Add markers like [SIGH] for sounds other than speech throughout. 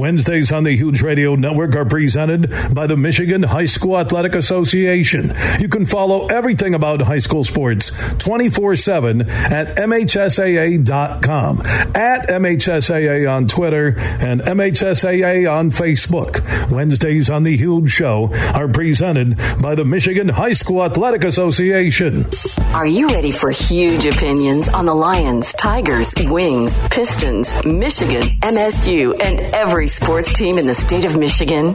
Wednesdays on the Huge Radio Network are presented by the Michigan High School Athletic Association. You can follow everything about high school sports 24 7 at MHSAA.com, at MHSAA on Twitter, and MHSAA on Facebook. Wednesdays on the Huge Show are presented by the Michigan High School Athletic Association. Are you ready for huge opinions on the Lions, Tigers, Wings, Pistons, Michigan, MSU, and every sports team in the state of Michigan?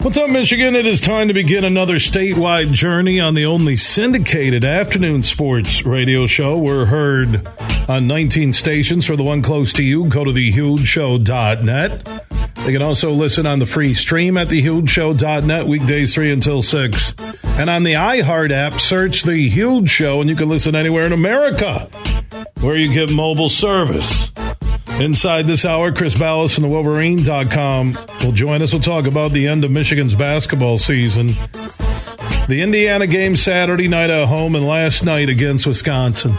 What's up, Michigan? It is time to begin another statewide journey on the only syndicated afternoon sports radio show. We're heard on 19 stations. For the one close to you, go to thehugeshow.net. You can also listen on the free stream at thehugeshow.net weekdays 3 until 6. And on the iHeart app, search The Huge Show, and you can listen anywhere in America where you get mobile service. Inside this hour, Chris Balas from the Wolverine.com will join us. We'll talk about the end of Michigan's basketball season. The Indiana game Saturday night at home and last night against Wisconsin.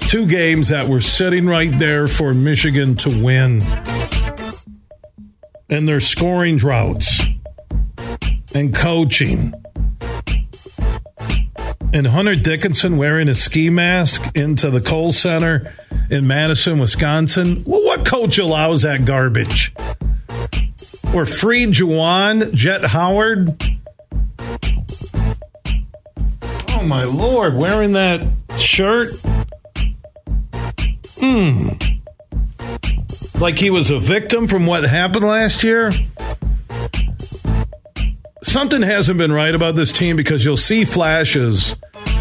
Two games that were sitting right there for Michigan to win. And their scoring droughts and coaching. And Hunter Dickinson wearing a ski mask into the Kohl Center in Madison, Wisconsin. Well, what coach allows that garbage? Or Free Juwan, Jett Howard. Oh my lord, wearing that shirt. Hmm. Like he was a victim from what happened last year. Something hasn't been right about this team because you'll see flashes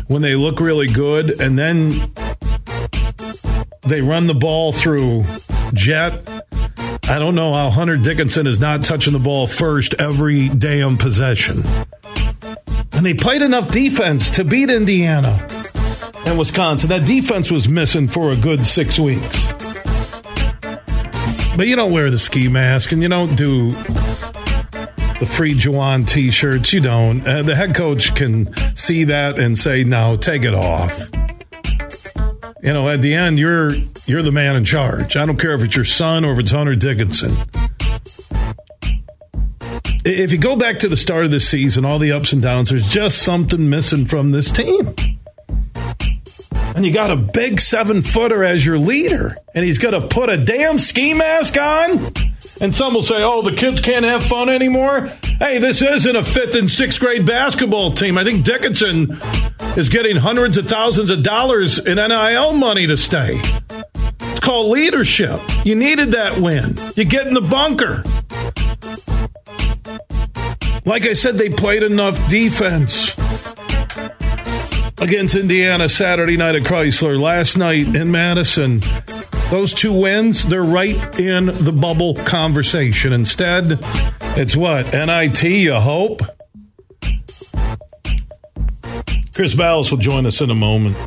when they look really good and then they run the ball through Jett. I don't know how Hunter Dickinson is not touching the ball first every damn possession. And they played enough defense to beat Indiana and Wisconsin. That defense was missing for a good six weeks. But you don't wear the ski mask and you don't do the free Juwan t shirts. You don't. Uh, the head coach can see that and say, no, take it off you know, at the end, you're you're the man in charge. I don't care if it's your son or if it's Hunter Dickinson. If you go back to the start of the season, all the ups and downs, there's just something missing from this team. And you got a big seven footer as your leader, and he's going to put a damn ski mask on. And some will say, oh, the kids can't have fun anymore. Hey, this isn't a fifth and sixth grade basketball team. I think Dickinson is getting hundreds of thousands of dollars in NIL money to stay. It's called leadership. You needed that win. You get in the bunker. Like I said, they played enough defense against Indiana Saturday night at Crisler, last night in Madison. Those two wins, they're right in the bubble conversation. Instead, it's what? NIT, you hope? Chris Balas will join us in a moment.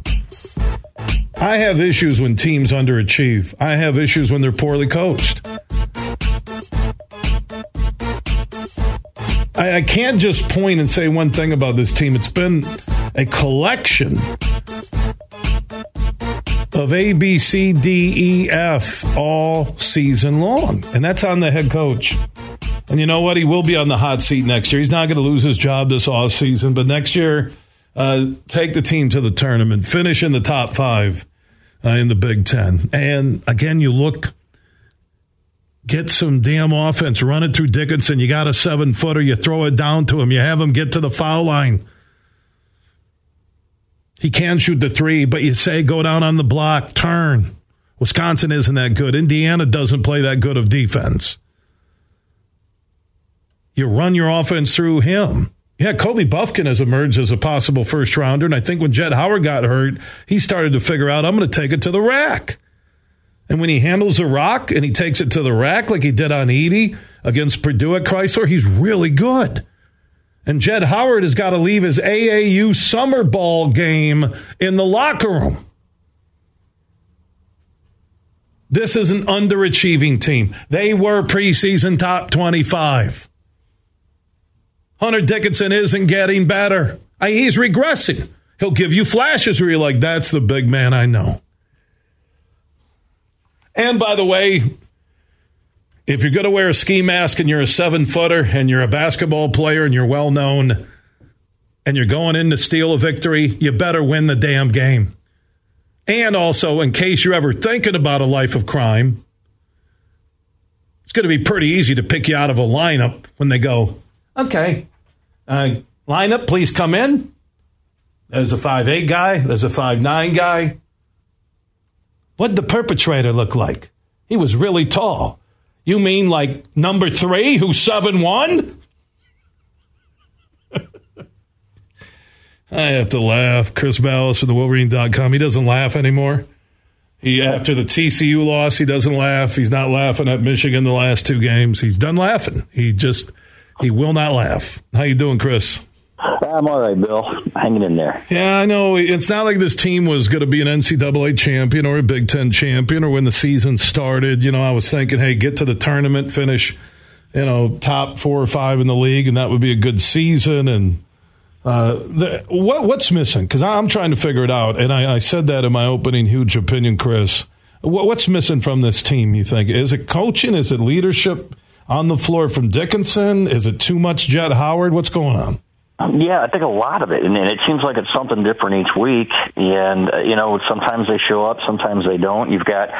I have issues when teams underachieve. I have issues when they're poorly coached. I, I can't just point and say one thing about this team. It's been a collection of A, B, C, D, E, F all season long. And that's on the head coach. And you know what? He will be on the hot seat next year. He's not going to lose his job this off season, but next year uh, take the team to the tournament, finish in the top five uh, in the Big Ten. And again, you look, get some damn offense, run it through Dickinson. You got a seven footer, you throw it down to him, you have him get to the foul line. He can shoot the three, but you say go down on the block, turn. Wisconsin isn't that good. Indiana doesn't play that good of defense. You run your offense through him. Yeah, Kobe Bufkin has emerged as a possible first rounder. And I think when Jett Howard got hurt, he started to figure out, I'm going to take it to the rack. And when he handles a rock and he takes it to the rack like he did on Edey against Purdue at Crisler, he's really good. And Jett Howard has got to leave his AAU summer ball game in the locker room. This is an underachieving team. They were preseason top 25. Hunter Dickinson isn't getting better. He's regressing. He'll give you flashes where you're like, that's the big man I know. And by the way, if you're going to wear a ski mask and you're a seven footer and you're a basketball player and you're well known and you're going in to steal a victory, you better win the damn game. And also, in case you're ever thinking about a life of crime, it's going to be pretty easy to pick you out of a lineup when they go, okay, uh, lineup, please come in. There's a five eight guy, there's a five nine guy, What'd the perpetrator look like? He was really tall. You mean like number three, who's seven one? [LAUGHS] I have to laugh. Chris Balas from the Wolverine.com. He doesn't laugh anymore. He after the TCU loss, he doesn't laugh. He's not laughing at Michigan the last two games. He's done laughing. He just he will not laugh. How you doing, Chris? I'm all right, Bill. Hanging in there. Yeah, I know. It's not like this team was going to be an NCAA champion or a Big Ten champion or when the season started. You know, I was thinking, hey, get to the tournament, finish, you know, top four or five in the league, and that would be a good season. And uh, the, what, what's missing? Because I'm trying to figure it out. And I, I, said that in my opening huge opinion, Chris. What, what's missing from this team, you think? Is it coaching? Is it leadership on the floor from Dickinson? Is it too much Jett Howard? What's going on? Yeah, I think a lot of it, and it seems like it's something different each week. And uh, you know, sometimes they show up, sometimes they don't. You've got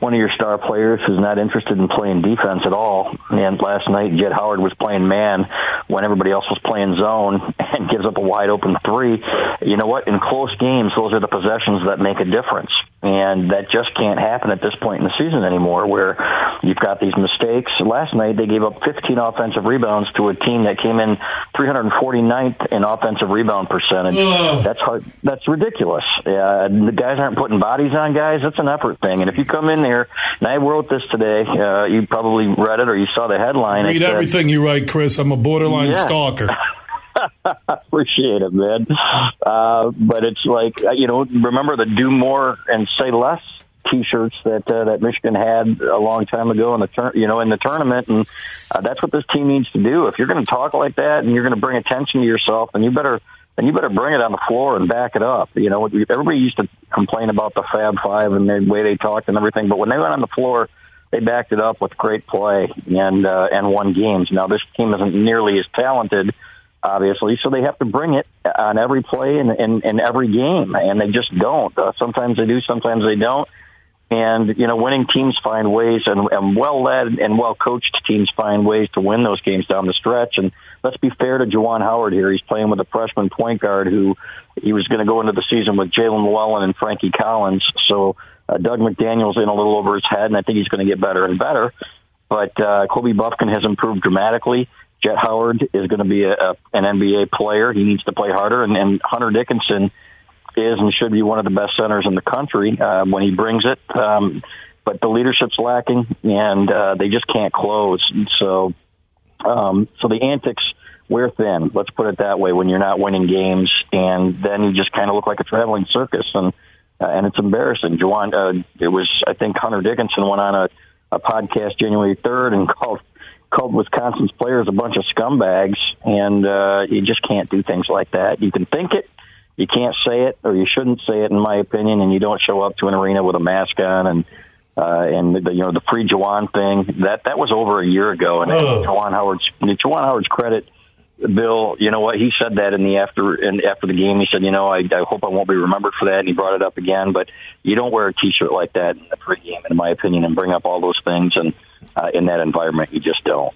one of your star players who's not interested in playing defense at all. And last night, Jett Howard was playing man when everybody else was playing zone, [LAUGHS] and gives up a wide open three. You know what? In close games, those are the possessions that make a difference, and that just can't happen at this point in the season anymore, where you've got these mistakes. Last night, they gave up 15 offensive rebounds to a team that came in 349th in offensive rebound percentage. Ugh. That's hard. That's ridiculous. Uh, the guys aren't putting bodies on guys. That's an effort thing. And if you come in there, and I wrote this today, uh, you probably read it or you saw the headline. Read it, everything you write, Chris. I'm a borderline yeah. stalker. [LAUGHS] Appreciate it, man. Uh, but it's like uh, you know, remember the do more and say less T-shirts that uh, that Michigan had a long time ago in the tur- you know in the tournament, and uh, that's what this team needs to do. If you're going to talk like that and you're going to bring attention to yourself, then you better then you better bring it on the floor and back it up. You know, everybody used to complain about the Fab Five and the way they talked and everything, but when they went on the floor, they backed it up with great play and uh, and won games. Now this team isn't nearly as talented obviously. So they have to bring it on every play and in, every game, and they just don't. Uh, sometimes they do, sometimes they don't. And, you know, winning teams find ways and, and well led and well coached teams find ways to win those games down the stretch. And let's be fair to Juwan Howard here. He's playing with a freshman point guard who he was going to go into the season with Jaelin Llewellyn and Frankie Collins. So uh, Dug McDaniel's in a little over his head, and I think he's going to get better and better. But uh, Kobe Bufkin has improved dramatically. Jett Howard is going to be a, a, an NBA player. He needs to play harder. And, and Hunter Dickinson – is and should be one of the best centers in the country uh, when he brings it. Um, but the leadership's lacking, and uh, they just can't close. So, um, so the antics wear thin. Let's put it that way. When you're not winning games, and then you just kind of look like a traveling circus, and uh, and it's embarrassing. Juwan, uh, it was I think Hunter Dickinson went on a, a podcast January 3rd and [LAUGHS] called called Wisconsin's players a bunch of scumbags, and uh, you just can't do things like that. You can think it, you can't say it or you shouldn't say it, in my opinion, and you don't show up to an arena with a mask on and uh, and the, you know the free Juwan thing that that was over a year ago. And oh. Juwan Howard's Juwan Howard's credit, Bill. You know what he said that in the after and after the game. He said, you know, I, I hope I won't be remembered for that. And he brought it up again. But you don't wear a T-shirt like that in the pregame, in my opinion, and bring up all those things. And uh, in that environment, you just don't.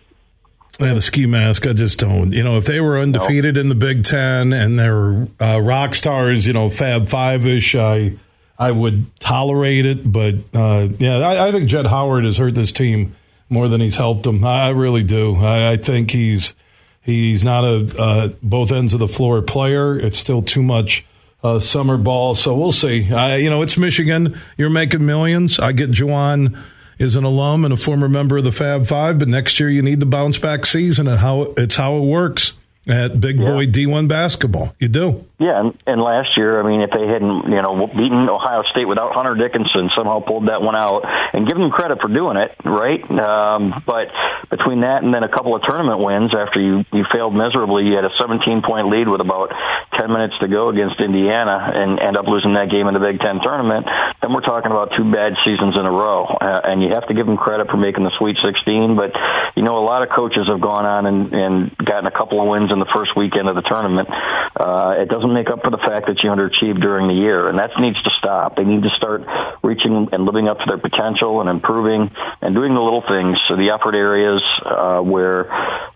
Yeah, the ski mask. I just don't. You know, if they were undefeated no. in the Big Ten and they're uh, rock stars, you know, Fab Five ish, I I would tolerate it. But uh, yeah, I, I, think Jett Howard has hurt this team more than he's helped them. I, really do. I, I think he's He's not a uh, both ends of the floor player. It's still too much uh, summer ball. So we'll see. you know, it's Michigan. You're making millions. I get Juwan is an alum and a former member of the Fab Five, but next year you need the bounce back season, and how it's how it works at big boy. D1 basketball. You do. Yeah, and, and last year, I mean, if they hadn't, you know, beaten Ohio State without Hunter Dickinson, somehow pulled that one out, and give them credit for doing it, right? Um, but between that and then a couple of tournament wins after you you failed miserably, you had a 17 point lead with about 10 minutes to go against Indiana, and end up losing that game in the Big Ten tournament. Then we're talking about two bad seasons in a row, uh, and you have to give them credit for making the Sweet 16. But you know, a lot of coaches have gone on and, and gotten a couple of wins in the first weekend of the tournament. Uh, it doesn't make up for the fact that you underachieved during the year, and that needs to stop. They need to start reaching and living up to their potential and improving and doing the little things, so the effort areas uh, where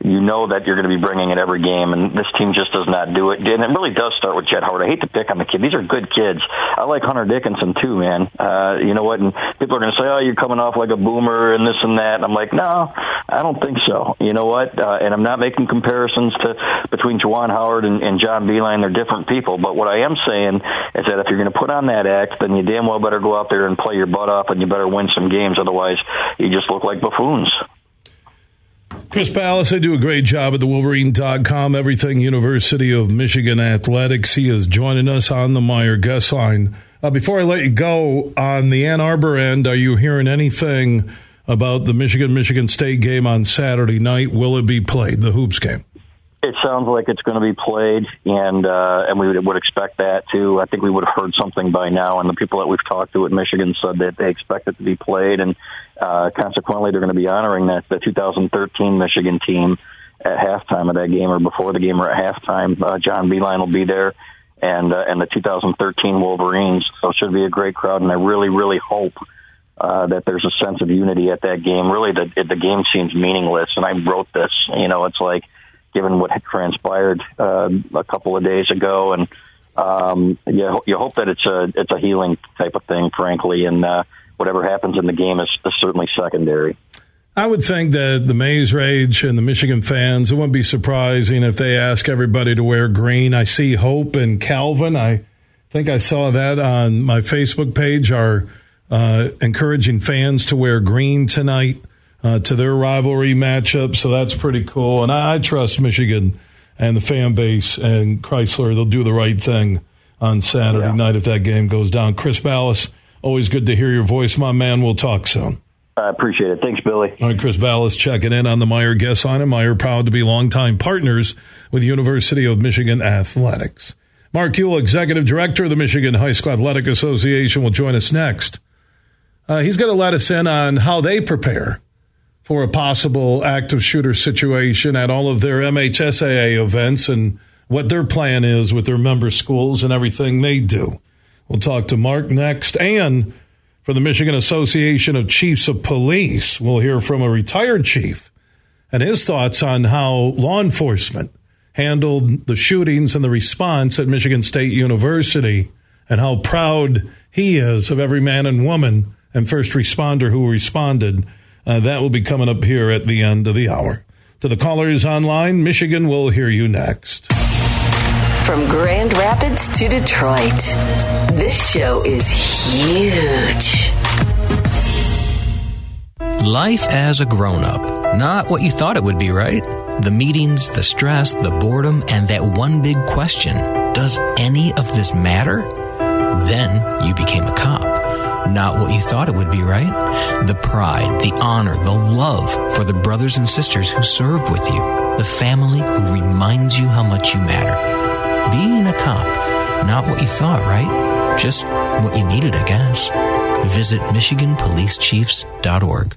you know that you're going to be bringing it every game, and this team just does not do it. And it really does start with Jett Howard. I hate to pick on the kid; these are good kids. I like Hunter Dickinson too, man. Uh, you know what? And people are going to say, "Oh, you're coming off like a boomer and this and that." And I'm like, no, I don't think so. You know what? Uh, and I'm not making comparisons to between Juwan Howard and, and John Beilein. They're different people. But what I am saying is that if you're going to put on that act, then you damn well better go out there and play your butt off, and you better win some games. Otherwise, you just look like buffoons. Chris Balas, they do a great job at the Wolverine.com, everything University of Michigan Athletics. He is joining us on the Meijer guest line. Uh, before I let you go, on the Ann Arbor end, are you hearing anything about the Michigan Michigan State game on Saturday night? Will it be played, the hoops game? It sounds like it's going to be played, and uh, and we would, would expect that too. I think we would have heard something by now, and the people that we've talked to at Michigan said that they expect it to be played, and uh, consequently, they're going to be honoring that the 2013 Michigan team at halftime of that game or before the game or at halftime. Uh, John Beilein will be there, and uh, and the 2013 Wolverines. So it should be a great crowd, and I really, really hope. Uh, that there's a sense of unity at that game. Really, the the game seems meaningless, and I wrote this. You know, it's like given what had transpired uh, a couple of days ago, and um, you, you hope that it's a it's a healing type of thing, frankly, and uh, whatever happens in the game is, is certainly secondary. I would think that the Maize Rage and the Michigan fans, it wouldn't be surprising if they ask everybody to wear green. I see Hope and Calvin. I think I saw that on my Facebook page, are uh, encouraging fans to wear green tonight uh, to their rivalry matchup. So that's pretty cool. And I, I, trust Michigan and the fan base and Crisler. They'll do the right thing on Saturday yeah. night if that game goes down. Chris Balas, always good to hear your voice, my man. We'll talk soon. I appreciate it. Thanks, Billy. All right, Chris Balas checking in on the Meijer Guest on it. Meijer proud to be longtime partners with University of Michigan Athletics. Mark Uyl, Executive Director of the Michigan High School Athletic Association, will join us next. Uh, he's going to let us in on how they prepare for a possible active shooter situation at all of their MHSAA events and what their plan is with their member schools and everything they do. We'll talk to Mark next. And for the Michigan Association of Chiefs of Police, we'll hear from a retired chief and his thoughts on how law enforcement handled the shootings and the response at Michigan State University and how proud he is of every man and woman and first responder who responded uh, that will be coming up here at the end of the hour. To the callers online, Michigan will hear you next. From Grand Rapids to Detroit, this show is huge. Life as a grown up. Not what you thought it would be, right? The meetings, the stress, the boredom, and that one big question Does any of this matter? Then you became a cop. Not what you thought it would be, right? The pride, the honor, the love for the brothers and sisters who served with you, the family who reminds you how much you matter. Being a cop, not what you thought, right? Just what you needed, I guess. Visit MichiganPoliceChiefs.org.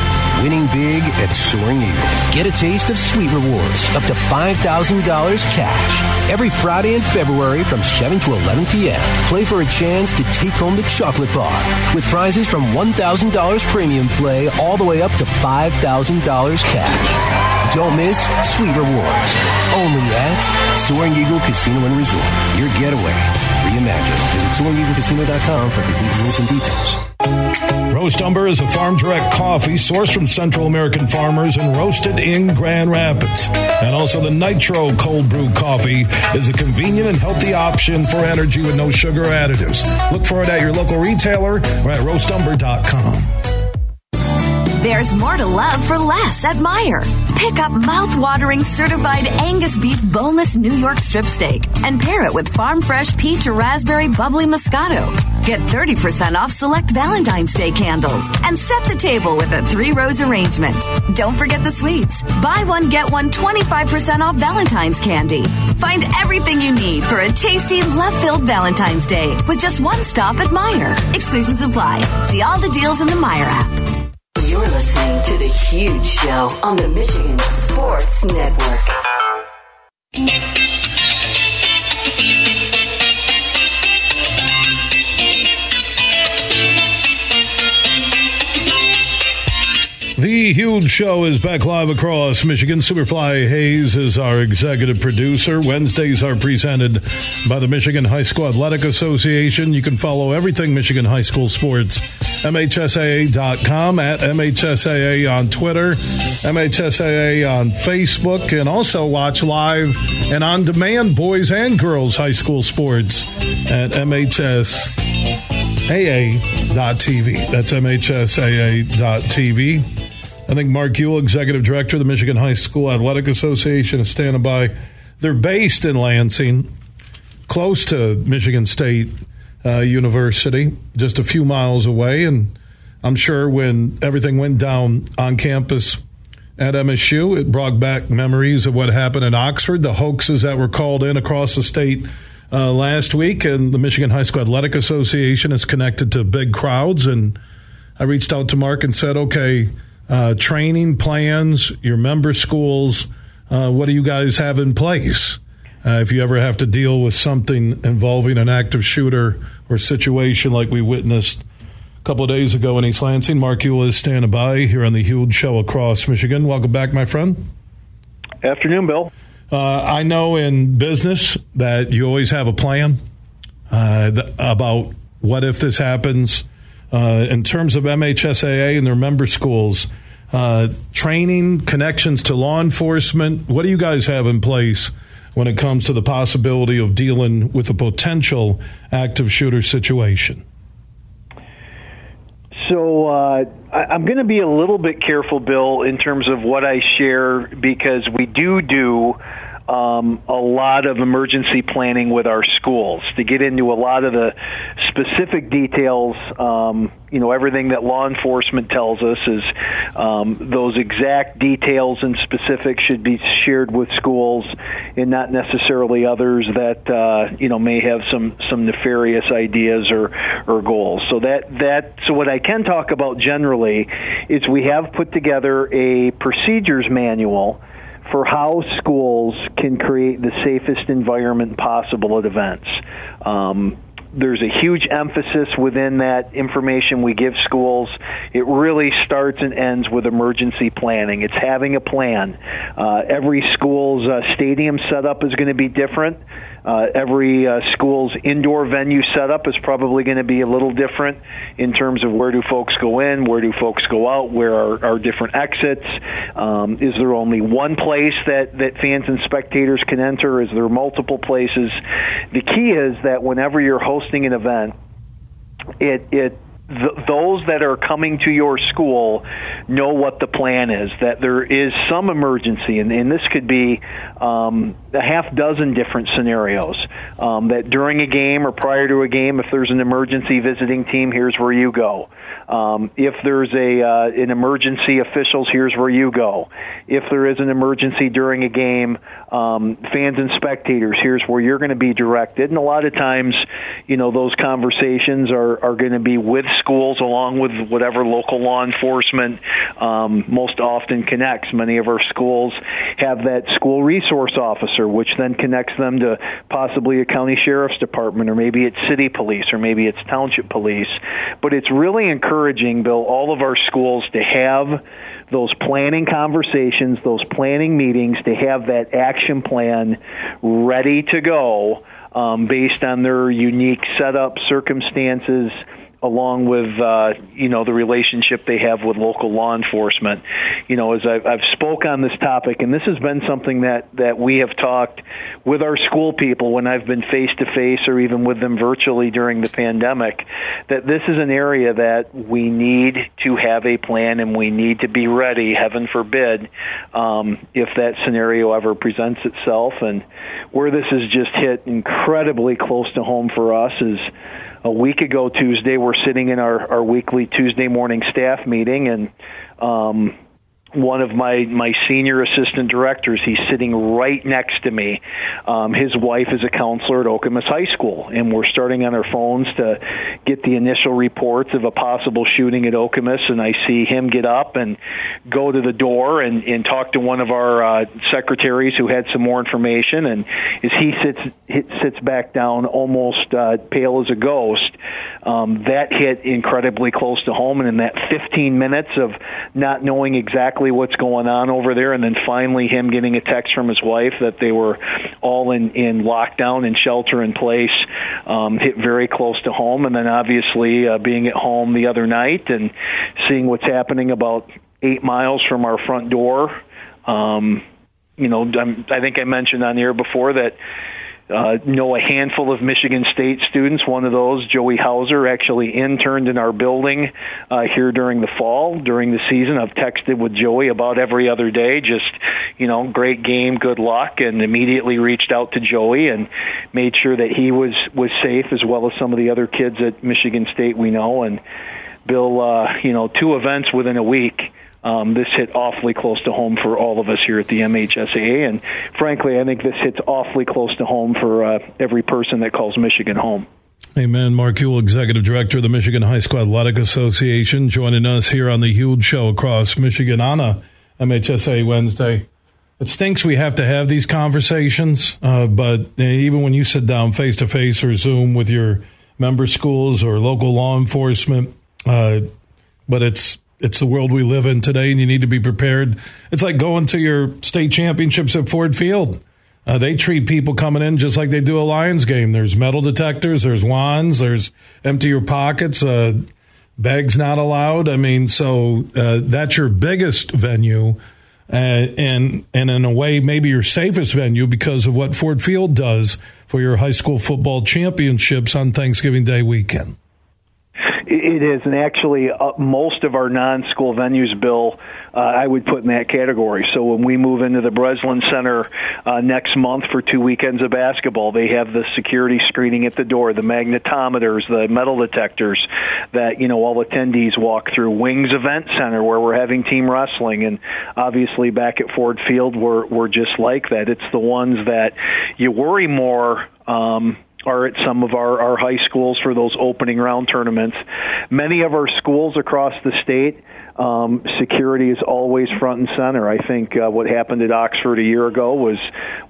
winning big at Soaring Eagle. Get a taste of sweet rewards up to $5,000 cash every Friday in February from 7 to 11 p.m. Play for a chance to take home the chocolate bar with prizes from $1,000 premium play all the way up to $5,000 cash. Don't miss Sweet Rewards. Only at Soaring Eagle Casino and Resort. Your getaway. Reimagine. Visit SoaringEagleCasino.com for complete rules and details. Roast Umber is a farm direct coffee sourced from Central American farmers and roasted in Grand Rapids. And also the Nitro cold brew coffee is a convenient and healthy option for energy with no sugar additives. Look for it at your local retailer or at roastumber.com. There's more to love for less at Meijer. Pick up mouth-watering certified Angus beef boneless New York strip steak and pair it with farm fresh peach or raspberry bubbly Moscato. Get 30% off select Valentine's Day candles and set the table with a three rose arrangement. Don't forget the sweets. Buy one, get one 25% off Valentine's candy. Find everything you need for a tasty, love filled Valentine's Day with just one stop at Meijer. Exclusions apply. See all the deals in the Meijer app. You're listening to The Huge Show on the Michigan Sports Network. The Huge Show is back live across Michigan. Superfly Hayes is our executive producer. Wednesdays are presented by the Michigan High School Athletic Association. You can follow everything Michigan High School sports. MHSAA.com, at MHSAA on Twitter, MHSAA on Facebook, and also watch live and on demand boys and girls high school sports at MHSAA.TV. That's MHSAA.TV. I think Mark Uyl, Executive Director of the Michigan High School Athletic Association, is standing by. They're based in Lansing, close to Michigan State uh, University, just a few miles away. And I'm sure when everything went down on campus at MSU, it brought back memories of what happened in Oxford, the hoaxes that were called in across the state uh, last week. And the Michigan High School Athletic Association is connected to big crowds. And I reached out to Mark and said, okay, uh, training plans, your member schools, uh, what do you guys have in place? Uh, if you ever have to deal with something involving an active shooter or situation like we witnessed a couple of days ago in East Lansing, Mark Uyl is standing by here on the Huge Show across Michigan. Welcome back, my friend. Afternoon, Bill. Uh, I know in business that you always have a plan uh, th- about what if this happens. Uh, in terms of MHSAA and their member schools, uh, training, connections to law enforcement, what do you guys have in place when it comes to the possibility of dealing with a potential active shooter situation? So uh, I, am going to be a little bit careful, Bill, in terms of what I share because we do do um, a lot of emergency planning with our schools to get into a lot of the specific details. Um, you know, everything that law enforcement tells us is um, those exact details and specifics should be shared with schools, and not necessarily others that uh, you know may have some some nefarious ideas or or goals. So that that so what I can talk about generally is we have put together a procedures manual for how schools can create the safest environment possible at events. Um, there's a huge emphasis within that information we give schools. It really starts and ends with emergency planning. It's having a plan. Uh, every school's uh, stadium setup is going to be different. Uh, every uh, school's indoor venue setup is probably going to be a little different in terms of where do folks go in, where do folks go out, where are, are different exits. Um, is there only one place that, that fans and spectators can enter? Is there multiple places? The key is that whenever you're hosting an event, it, it th- those that are coming to your school know what the plan is, that there is some emergency, and, and this could be um, a half dozen different scenarios. Um, that during a game or prior to a game, if there's an emergency visiting team, here's where you go. Um, if there's a uh, an emergency officials, here's where you go. If there is an emergency during a game, um, fans and spectators, here's where you're going to be directed. And a lot of times, you know, those conversations are, are going to be with schools along with whatever local law enforcement um, most often connects. Many of our schools have that school resource officer, which then connects them to possibly a county sheriff's department, or maybe it's city police, or maybe it's township police. But it's really encouraging, Bill, all of our schools to have those planning conversations, those planning meetings, to have that action plan ready to go um, based on their unique setup circumstances along with uh, you know the relationship they have with local law enforcement. You know, as I've, I've spoke on this topic, and this has been something that that we have talked with our school people when I've been face to face or even with them virtually during the pandemic. That this is an area that we need to have a plan and we need to be ready. Heaven forbid um, if that scenario ever presents itself. And where this has just hit incredibly close to home for us is a week ago Tuesday, we're sitting in our, our weekly Tuesday morning staff meeting, and um, one of my my senior assistant directors. He's sitting right next to me. Um, his wife is a counselor at Okemos High School, and we're starting on our phones to get the initial reports of a possible shooting at Okemos. And I see him get up and go to the door and, and talk to one of our uh, secretaries who had some more information. And as he sits sits back down, almost uh, pale as a ghost, um, that hit incredibly close to home. And in that 15 minutes of not knowing exactly exactly what's going on over there, and then finally him getting a text from his wife that they were all in in lockdown and shelter in place um, hit very close to home, and then obviously uh, being at home the other night and seeing what's happening about eight miles from our front door. Um, you know, I'm, I think I mentioned on the air before that uh, know a handful of Michigan State students. One of those, Joey Hauser, actually interned in our building uh, here during the fall, during the season. I've texted with Joey about every other day, just, you know, great game, good luck, and immediately reached out to Joey and made sure that he was, was safe as well as some of the other kids at Michigan State we know. And Bill, uh, you know, two events within a week um, this hit awfully close to home for all of us here at the MHSAA, and frankly, I think this hits awfully close to home for uh, every person that calls Michigan home. Amen. Mark Uyl, Executive Director of the Michigan High School Athletic Association, joining us here on the huge show across Michigan on a MHSA Wednesday. It stinks we have to have these conversations, uh, but even when you sit down face to face or Zoom with your member schools or local law enforcement, uh, but it's it's the world we live in today, and you need to be prepared. It's like going to your state championships at Ford Field. Uh, they treat people coming in just like they do a Lions game. There's metal detectors, there's wands, there's empty your pockets, uh, bags not allowed. I mean, so uh, that's your biggest venue, uh, and and in a way, maybe your safest venue because of what Ford Field does for your high school football championships on Thanksgiving Day weekend. It is, and actually, uh, most of our non-school venues, Bill, uh, I would put in that category. So when we move into the Breslin Center uh, next month for two weekends of basketball, they have the security screening at the door, the magnetometers, the metal detectors that you know all attendees walk through. Wings Event Center, where we're having team wrestling, and obviously back at Ford Field, we're we're just like that. It's the ones that you worry more. Um, are at some of our, our high schools for those opening round tournaments. Many of our schools across the state um, security is always front and center. I think uh, what happened at Oxford a year ago was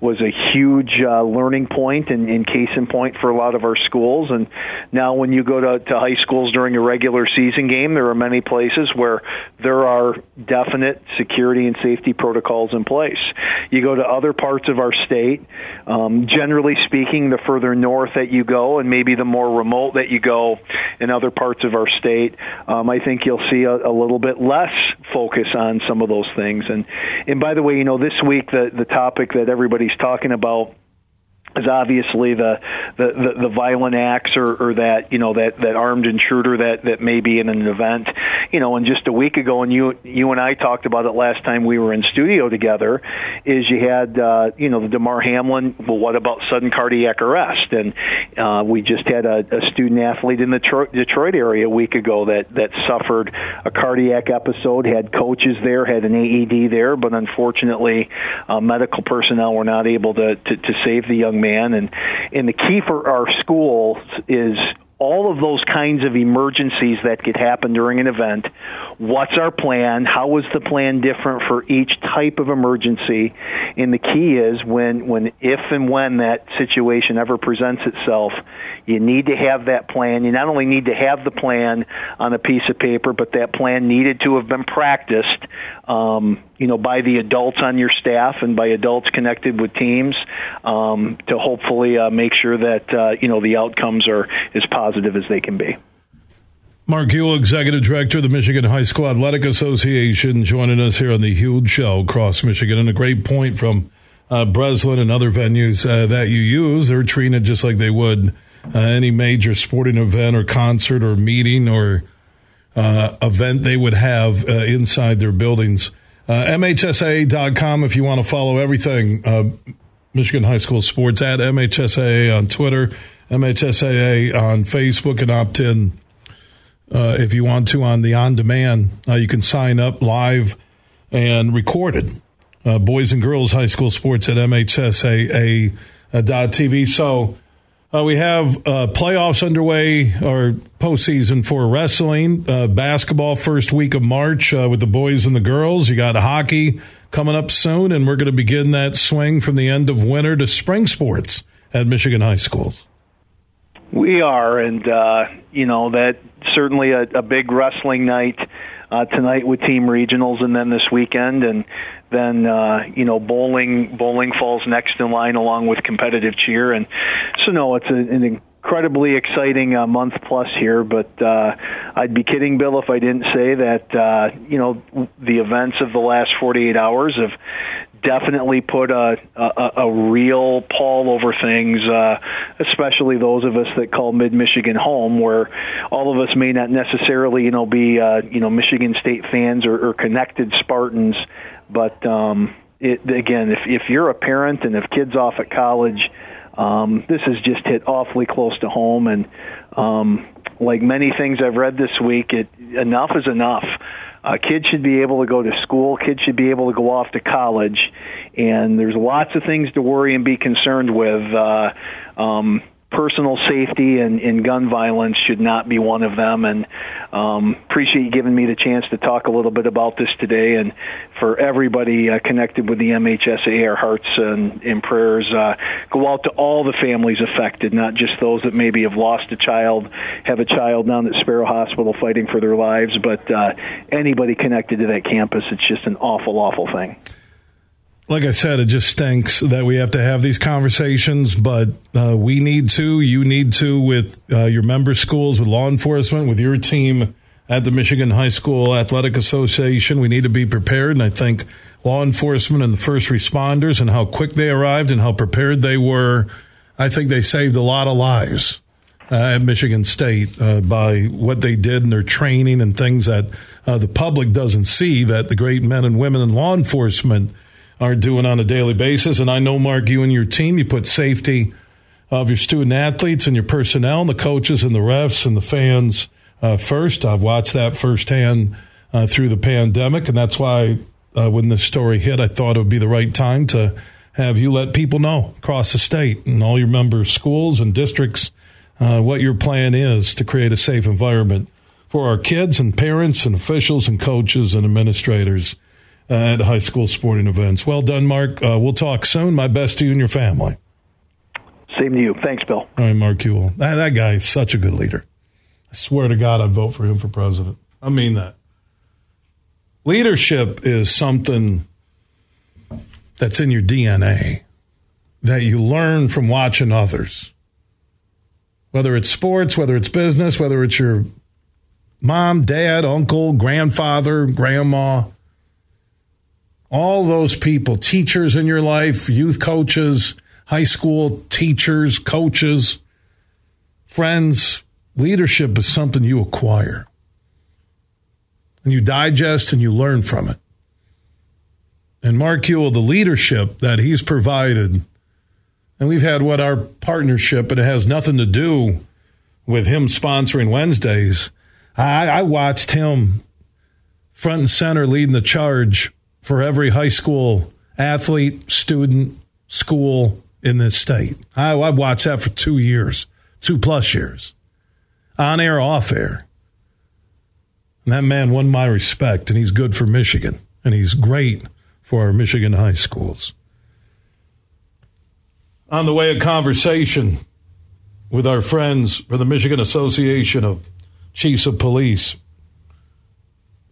was a huge uh, learning point and, and case in point for a lot of our schools. And now, when you go to, to high schools during a regular season game, there are many places where there are definite security and safety protocols in place. You go to other parts of our state. Um, generally speaking, the further north that you go, and maybe the more remote that you go in other parts of our state, um, I think you'll see a, a little bit less focus on some of those things. And and by the way, you know, this week the the topic that everybody's talking about is obviously the, the, the, the violent acts or, or that you know that, that armed intruder that, that may be in an event. You know, and just a week ago, and you you and I talked about it last time we were in studio together. Is you had uh, you know the Damar Hamlin. Well, what about sudden cardiac arrest? And uh, we just had a, a student athlete in the Detroit, Detroit area a week ago that that suffered a cardiac episode. Had coaches there, had an AED there, but unfortunately, uh, medical personnel were not able to, to to save the young man. And and the key for our schools is all of those kinds of emergencies that could happen during an event. What's our plan? How is the plan different for each type of emergency? And the key is when, when, if and when that situation ever presents itself, you need to have that plan. You not only need to have the plan on a piece of paper, but that plan needed to have been practiced, um, you know, by the adults on your staff and by adults connected with teams um, to hopefully uh, make sure that uh, you know the outcomes are as positive as they can be. Mark Uyl, Executive Director of the Michigan High School Athletic Association, joining us here on the huge show across Michigan. And a great point from uh, Breslin and other venues uh, that you use. They're treating it just like they would uh, any major sporting event or concert or meeting or uh, event they would have uh, inside their buildings. Uh, MHSA.com if you want to follow everything uh, Michigan High School Sports at MHSA on Twitter, MHSAA on Facebook, and opt in uh, if you want to on the on demand. Uh, you can sign up live and recorded. Uh, boys and girls high school sports at MHSAA.tv. So uh, we have uh, playoffs underway or postseason for wrestling, uh, basketball first week of March uh, with the boys and the girls. You got hockey coming up soon, and we're going to begin that swing from the end of winter to spring sports at Michigan high schools. We are, and uh, you know that certainly a, a big wrestling night uh, tonight with team regionals, and then this weekend, and then uh, you know bowling. Bowling falls next in line along with competitive cheer, and so no, it's a, an incredibly exciting uh, month plus here. But uh, I'd be kidding, Bill, if I didn't say that uh, you know the events of the last 48 hours have definitely put a, a, a real pall over things, uh, especially those of us that call Mid Michigan home, where all of us may not necessarily, you know, be uh, you know Michigan State fans or, or connected Spartans, but um, it, again, if if you're a parent and if kids off at college, um, this has just hit awfully close to home, and um, like many things I've read this week, it enough is enough. Uh, kids should be able to go to school. Kids should be able to go off to college, and there's lots of things to worry and be concerned with. Uh, um, personal safety and, and gun violence should not be one of them. And um, appreciate you giving me the chance to talk a little bit about this today. And for everybody uh, connected with the MHSA, our hearts and, and prayers uh, go out to all the families affected, not just those that maybe have lost a child, have a child down at Sparrow Hospital fighting for their lives, but uh, anybody connected to that campus. It's just an awful, awful thing like I said, it just stinks that we have to have these conversations, but uh, we need to, you need to, with uh, your member schools, with law enforcement, with your team at the Michigan High School Athletic Association. We need to be prepared, and I think law enforcement and the first responders and how quick they arrived and how prepared they were, I think they saved a lot of lives. Uh, at Michigan State uh, by what they did in their training and things that uh, the public doesn't see that the great men and women in law enforcement are doing on a daily basis. And I know, Mark, you and your team, you put safety of your student athletes and your personnel and the coaches and the refs and the fans uh, first. I've watched that firsthand uh, through the pandemic, and that's why uh, when this story hit, I thought it would be the right time to have you let people know across the state and all your member schools and districts uh, what your plan is to create a safe environment for our kids and parents and officials and coaches and administrators at high school sporting events. Well done, Mark. Uh, we'll talk soon. My best to you and your family. Same to you. Thanks, Bill. All right, Mark Uyl. That, that guy is such a good leader. I swear to God, I'd vote for him for president. I mean that. Leadership is something that's in your DNA that you learn from watching others. Whether it's sports, whether it's business, whether it's your mom, dad, uncle, grandfather, grandma, all those people, teachers in your life, youth coaches, high school teachers, coaches, friends, leadership is something you acquire. And you digest and you learn from it. And Mark Uyl, the leadership that he's provided, and we've had what our partnership, but it has nothing to do with him sponsoring Wednesdays. I, I watched him front and center leading the charge for every high school athlete, student, school in this state. I, I watched that for two years, two plus years, on air, off air. And that man won my respect, and he's good for Michigan, and he's great for our Michigan high schools. On the way, a conversation with our friends for the Michigan Association of Chiefs of Police.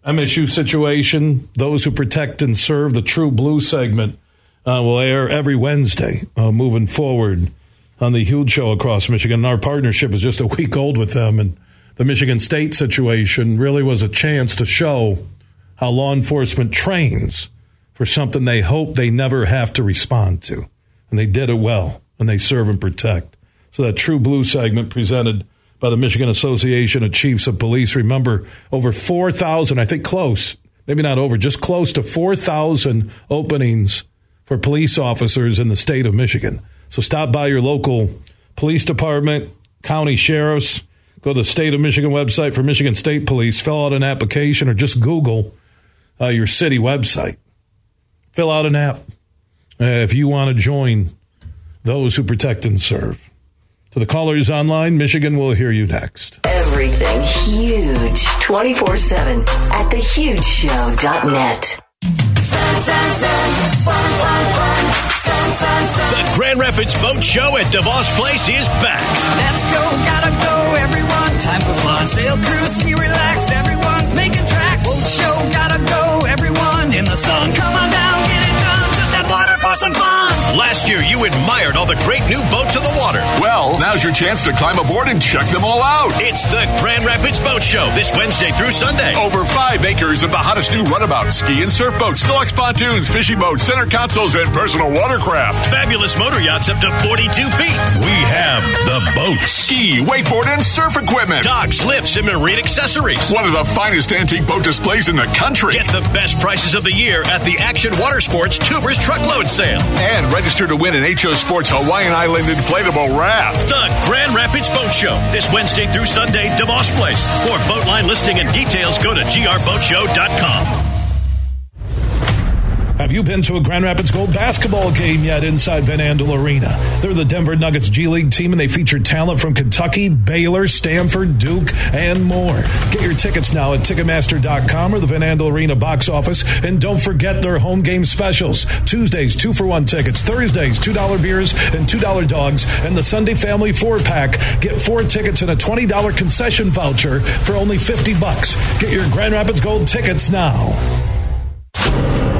MSU situation, those who protect and serve the True Blue segment uh, will air every Wednesday uh, moving forward on the huge show across Michigan. And our partnership is just a week old with them, and the Michigan State situation really was a chance to show how law enforcement trains for something they hope they never have to respond to. And they did it well, and they serve and protect. So that True Blue segment presented by the Michigan Association of Chiefs of Police. Remember, over 4,000, I think close, maybe not over, just close to 4,000 openings for police officers in the state of Michigan. So stop by your local police department, county sheriffs, go to the state of Michigan website for Michigan State Police, fill out an application, or just Google uh, your city website. Fill out an app uh, if you want to join those who protect and serve. To the callers online, Michigan will hear you next. Everything huge 24 7 at thehugeshow.net. Sun, sun, sun, fun, fun, fun. Sun, sun, sun. The Grand Rapids Boat Show at DeVos Place is back. Let's go, gotta go, everyone. Time for fun. Sail, cruise, ski, relax. Everyone's making tracks. Boat show, gotta go, everyone. In the sun, come on down, fun. Last year, you admired all the great new boats on the water. Well, now's your chance to climb aboard and check them all out. It's the Grand Rapids Boat Show this Wednesday through Sunday. Over five acres of the hottest new runabout, ski and surf boats, deluxe pontoons, fishing boats, center consoles, and personal watercraft. Fabulous motor yachts up to 42 feet. We have the boats. Ski, wakeboard, and surf equipment. Docks, lifts, and marine accessories. One of the finest antique boat displays in the country. Get the best prices of the year at the Action Water Sports Tubers Truckload Sale. And register to win an HO Sports Hawaiian Island inflatable raft. The Grand Rapids Boat Show this Wednesday through Sunday, DeVos Place. For boat line listing and details, go to grboatshow.com. Have you been to a Grand Rapids Gold basketball game yet inside Van Andel Arena? They're the Denver Nuggets G League team and they feature talent from Kentucky, Baylor, Stanford, Duke, and more. Get your tickets now at Ticketmaster.com or the Van Andel Arena box office. And don't forget their home game specials. Tuesdays, two for one tickets. Thursdays, $2 beers and $2 dogs. And the Sunday Family four pack. Get four tickets and a $20 concession voucher for only 50 bucks. Get your Grand Rapids Gold tickets now.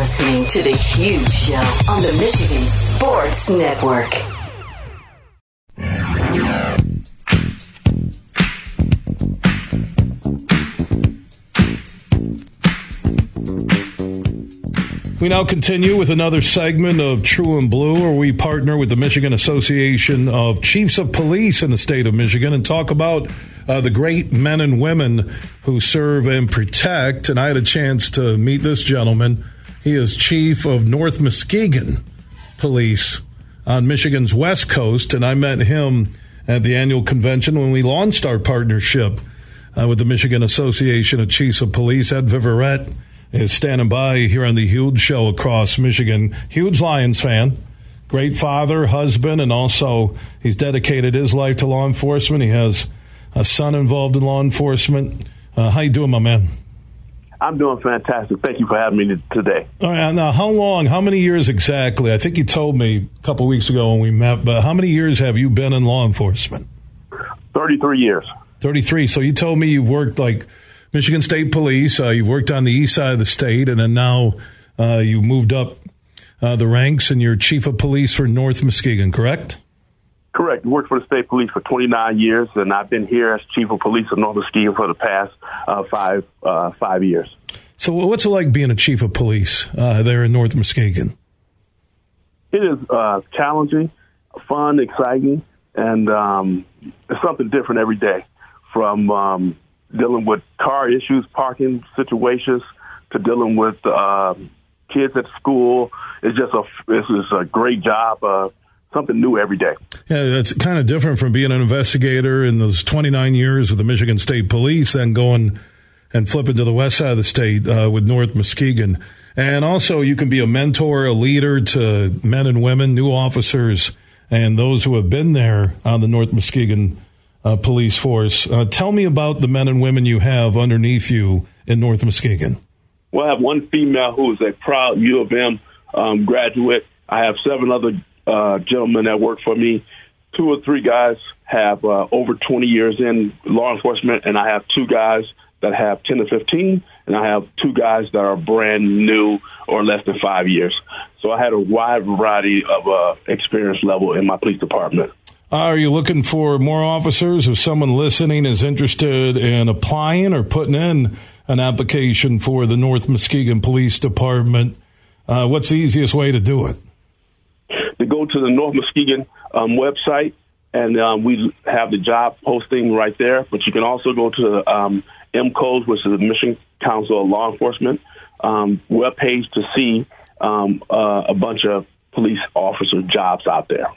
Listening to The Huge Show on the Michigan Sports Network. We now continue with another segment of True and Blue, where we partner with the Michigan Association of Chiefs of Police in the state of Michigan and talk about uh, the great men and women who serve and protect. And I had a chance to meet this gentleman. He is chief of North Muskegon Police on Michigan's West Coast, and I met him at the annual convention when we launched our partnership uh, with the Michigan Association of Chiefs of Police. Ed Viverette is standing by here on the Huge Show across Michigan. Huge Lions fan, great father, husband, and also he's dedicated his life to law enforcement. He has a son involved in law enforcement. Uh, how you doing, my man? I'm doing fantastic. Thank you for having me today. All right, now how long? How many years exactly? I think you told me a couple weeks ago when we met. But how many years have you been in law enforcement? Thirty-three years. Thirty-three. So you told me you've worked like Michigan State Police. Uh, you've worked on the east side of the state, and then now uh, you moved up uh, the ranks, and you're chief of police for North Muskegon. Correct? Correct. Worked for the state police for 29 years, and I've been here as chief of police of North Muskegon for the past uh, five uh, five years. So, what's it like being a chief of police uh, there in North Muskegon? It is uh, challenging, fun, exciting, and um, it's something different every day. From um, dealing with car issues, parking situations, to dealing with uh, kids at school, it's just a it's, a great job. Something new every day. Yeah, it's kind of different from being an investigator in those 29 years with the Michigan State Police and going and flipping to the west side of the state uh, with North Muskegon. And also, you can be a mentor, a leader to men and women, new officers, and those who have been there on the North Muskegon uh, police force. Uh, tell me about the men and women you have underneath you in North Muskegon. Well, I have one female who is a proud U of M um, graduate. I have seven other uh, gentlemen that work for me. Two or three guys have uh, over 20 years in law enforcement, and I have two guys that have 10 to 15, and I have two guys that are brand new or less than five years. So I had a wide variety of uh, experience level in my police department. Are you looking for more officers? If someone listening is interested in applying or putting in an application for the North Muskegon Police Department, uh, what's the easiest way to do it? To go to the North Muskegon um, website, and um, we have the job posting right there. But you can also go to um, MCOs, which is the Michigan Council of Law Enforcement um, webpage to see um, uh, a bunch of police officer jobs out there.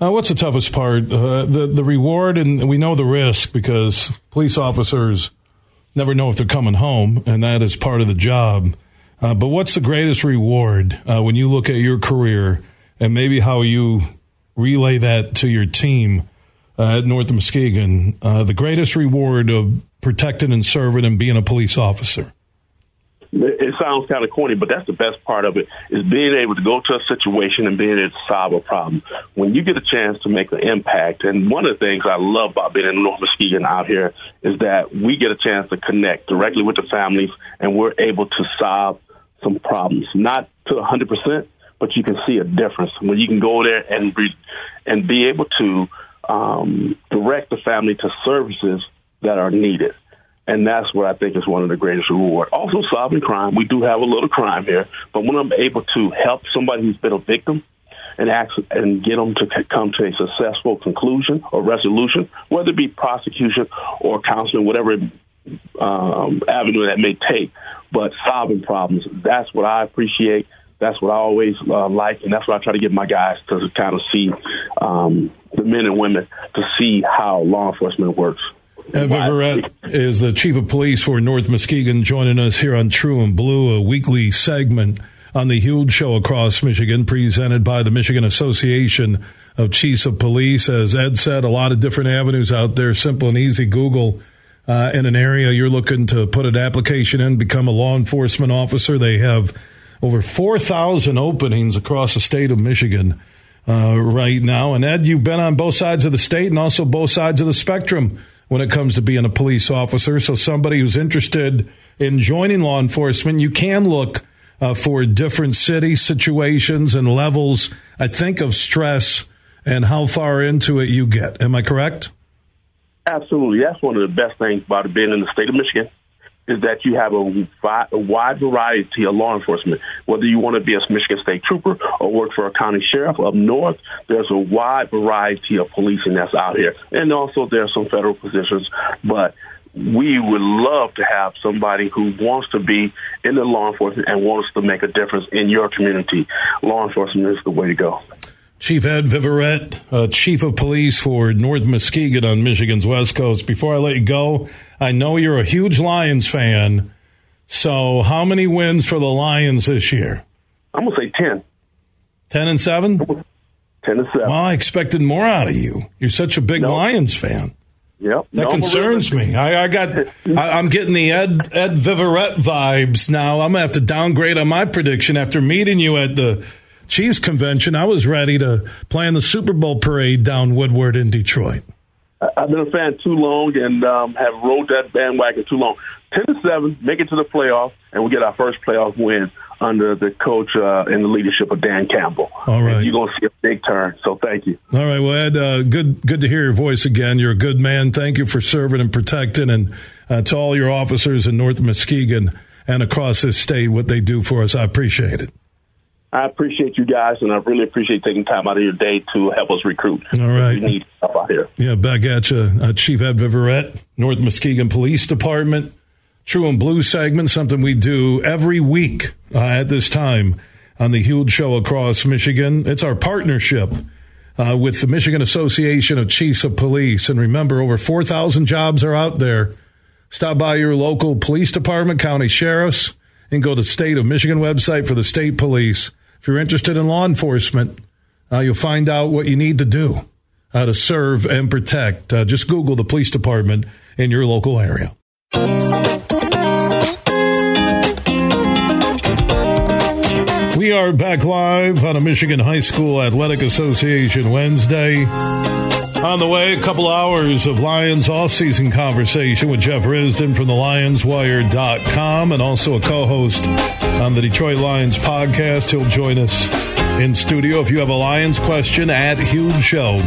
Uh, what's the toughest part? Uh, the the reward, and we know the risk because police officers never know if they're coming home, and that is part of the job. Uh, but what's the greatest reward uh, when you look at your career, and maybe how you relay that to your team uh, at North Muskegon? Uh, the greatest reward of protecting and serving and being a police officer it sounds kind of corny, but that's the best part of it is being able to go to a situation and being able to solve a problem. When you get a chance to make an impact, and one of the things I love about being in North Muskegon out here is that we get a chance to connect directly with the families, and we're able to solve some problems, not to 100%, but you can see a difference when you can go there and be, and be able to um, direct the family to services that are needed. And that's what I think is one of the greatest rewards. Also, solving crime. We do have a little crime here, but when I'm able to help somebody who's been a victim and ask and get them to come to a successful conclusion or resolution, whether it be prosecution or counseling, whatever um, avenue that may take, but solving problems. That's what I appreciate. That's what I always uh, like, and that's what I try to get my guys to kind of see um, the men and women to see how law enforcement works. Ed Viverette is the chief of police for North Muskegon, joining us here on True and Blue, a weekly segment on the huge show across Michigan, presented by the Michigan Association of chiefs of police. As Ed said, a lot of different avenues out there. Simple and easy. Google uh, in an area you're looking to put an application in, become a law enforcement officer. They have over 4,000 openings across the state of Michigan uh, right now. And Ed, you've been on both sides of the state and also both sides of the spectrum when it comes to being a police officer. So somebody who's interested in joining law enforcement, you can look uh, for different city situations and levels, I think, of stress and how far into it you get. Am I correct? Absolutely. That's one of the best things about being in the state of Michigan is that you have a, wide variety of law enforcement. Whether you want to be a Michigan State Trooper or work for a county sheriff up north, there's a wide variety of policing that's out here. And also there's some federal positions, but we would love to have somebody who wants to be in the law enforcement and wants to make a difference in your community. Law enforcement is the way to go. Chief Ed Viverette, uh, Chief of Police for North Muskegon on Michigan's West Coast. Before I let you go, I know you're a huge Lions fan. So, how many wins for the Lions this year? I'm going to say 10. 10 and 7? 10 and 7. Well, I expected more out of you. You're such a big nope. Lions fan. Yep. That no, concerns me. I, I got. I, am getting the Ed Ed Viverette vibes now. I'm gonna have to downgrade on my prediction after meeting you at the Chiefs convention. I was ready to plan the Super Bowl parade down Woodward in Detroit. I've been a fan too long and um, have rode that bandwagon too long. Ten to seven, make it to the playoff, and we get our first playoff win under the coach uh, and the leadership of Dan Campbell. All right, and you're going to see a big turn. So thank you. All right, well, Ed, uh, good good to hear your voice again. You're a good man. Thank you for serving and protecting, and uh, to all your officers in North Muskegon and across this state, what they do for us. I appreciate it. I appreciate you guys, and I really appreciate taking time out of your day to help us recruit. All right. We need help out here. Yeah, back at you. Uh, Chief Ed Viverette, North Muskegon Police Department. True and Blue segment, something we do every week uh, at this time on the huge show across Michigan. It's our partnership uh, with the Michigan Association of Chiefs of Police. And remember, over 4,000 jobs are out there. Stop by your local police department, county sheriffs, and go to State of Michigan website for the state police. If you're interested in law enforcement, uh, you'll find out what you need to do uh, to serve and protect. Uh, just Google the police department in your local area. We are back live on a Michigan High School Athletic Association Wednesday. On the way, a couple hours of Lions off-season conversation with Jeff Risdon from the LionsWire.com and also a co-host on the Detroit Lions podcast. He'll join us in studio. If you have a Lions question, at Huge Show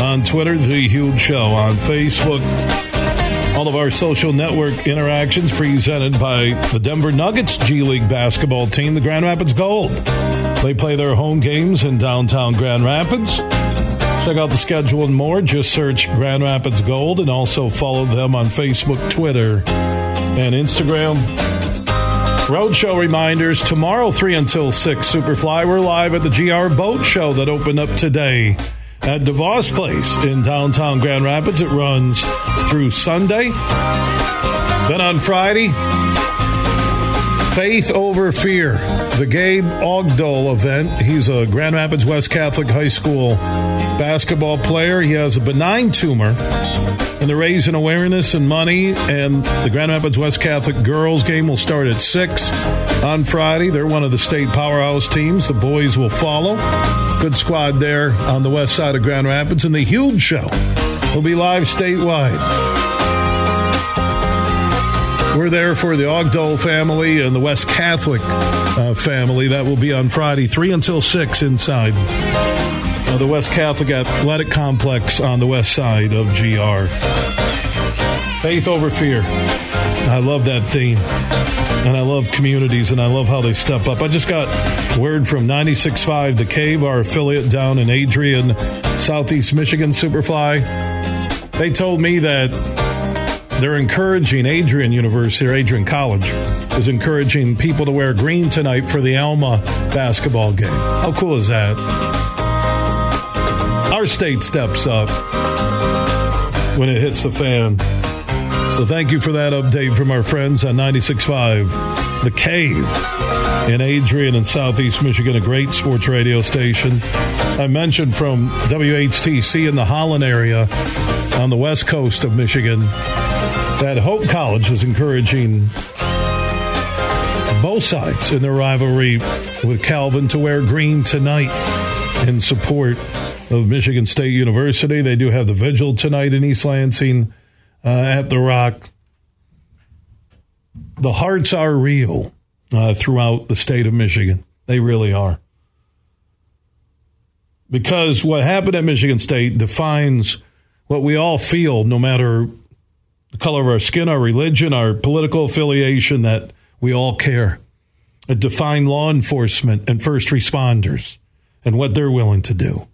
on Twitter, The Huge Show on Facebook all of our social network interactions presented by the Denver Nuggets G League basketball team, the Grand Rapids Gold. They play their home games in downtown Grand Rapids. Check out the schedule and more. Just search Grand Rapids Gold and also follow them on Facebook, Twitter, and Instagram. Roadshow reminders tomorrow, 3 until 6. Superfly, we're live at the GR Boat Show that opened up today at DeVos Place in downtown Grand Rapids. It runs through Sunday. Then on Friday, Faith Over Fear, the Gabe Ogdol event. He's a Grand Rapids West Catholic High School basketball player. He has a benign tumor. And they're raising awareness and money. And the Grand Rapids West Catholic girls game will start at 6 on Friday. They're one of the state powerhouse teams. The boys will follow. Good squad there on the west side of Grand Rapids. And the huge show will be live statewide. We're there for the Ogdol family and the West Catholic uh, family. That will be on Friday, 3 until 6 inside uh, the West Catholic Athletic Complex on the west side of GR. Faith over fear. I love that theme. And I love communities and I love how they step up. I just got word from 96.5 The Cave, our affiliate down in Adrian, Southeast Michigan, Superfly. They told me that they're encouraging Adrian University or Adrian College is encouraging people to wear green tonight for the Alma basketball game. How cool is that? Our state steps up when it hits the fan. So thank you for that update from our friends on 96.5 The Cave in Adrian in Southeast Michigan, a great sports radio station. I mentioned from WHTC in the Holland area on the west coast of Michigan that Hope College is encouraging both sides in their rivalry with Calvin to wear green tonight in support of Michigan State University. They do have the vigil tonight in East Lansing uh, at the Rock. The hearts are real uh, throughout the state of Michigan. They really are. Because what happened at Michigan State defines what we all feel, no matter the color of our skin, our religion, our political affiliation, that we all care. It defined law enforcement and first responders and what they're willing to do.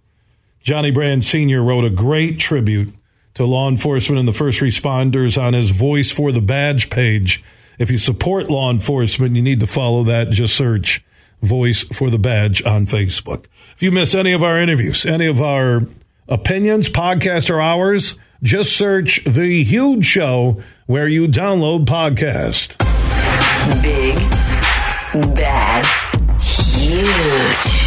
Johnny Brand Sr. wrote a great tribute to law enforcement and the first responders on his Voice for the Badge page. If you support law enforcement, you need to follow that. Just search Voice for the Badge on Facebook. If you miss any of our interviews, any of our opinions, podcast or hours, just search The Huge Show where you download podcast. Big, bad, huge.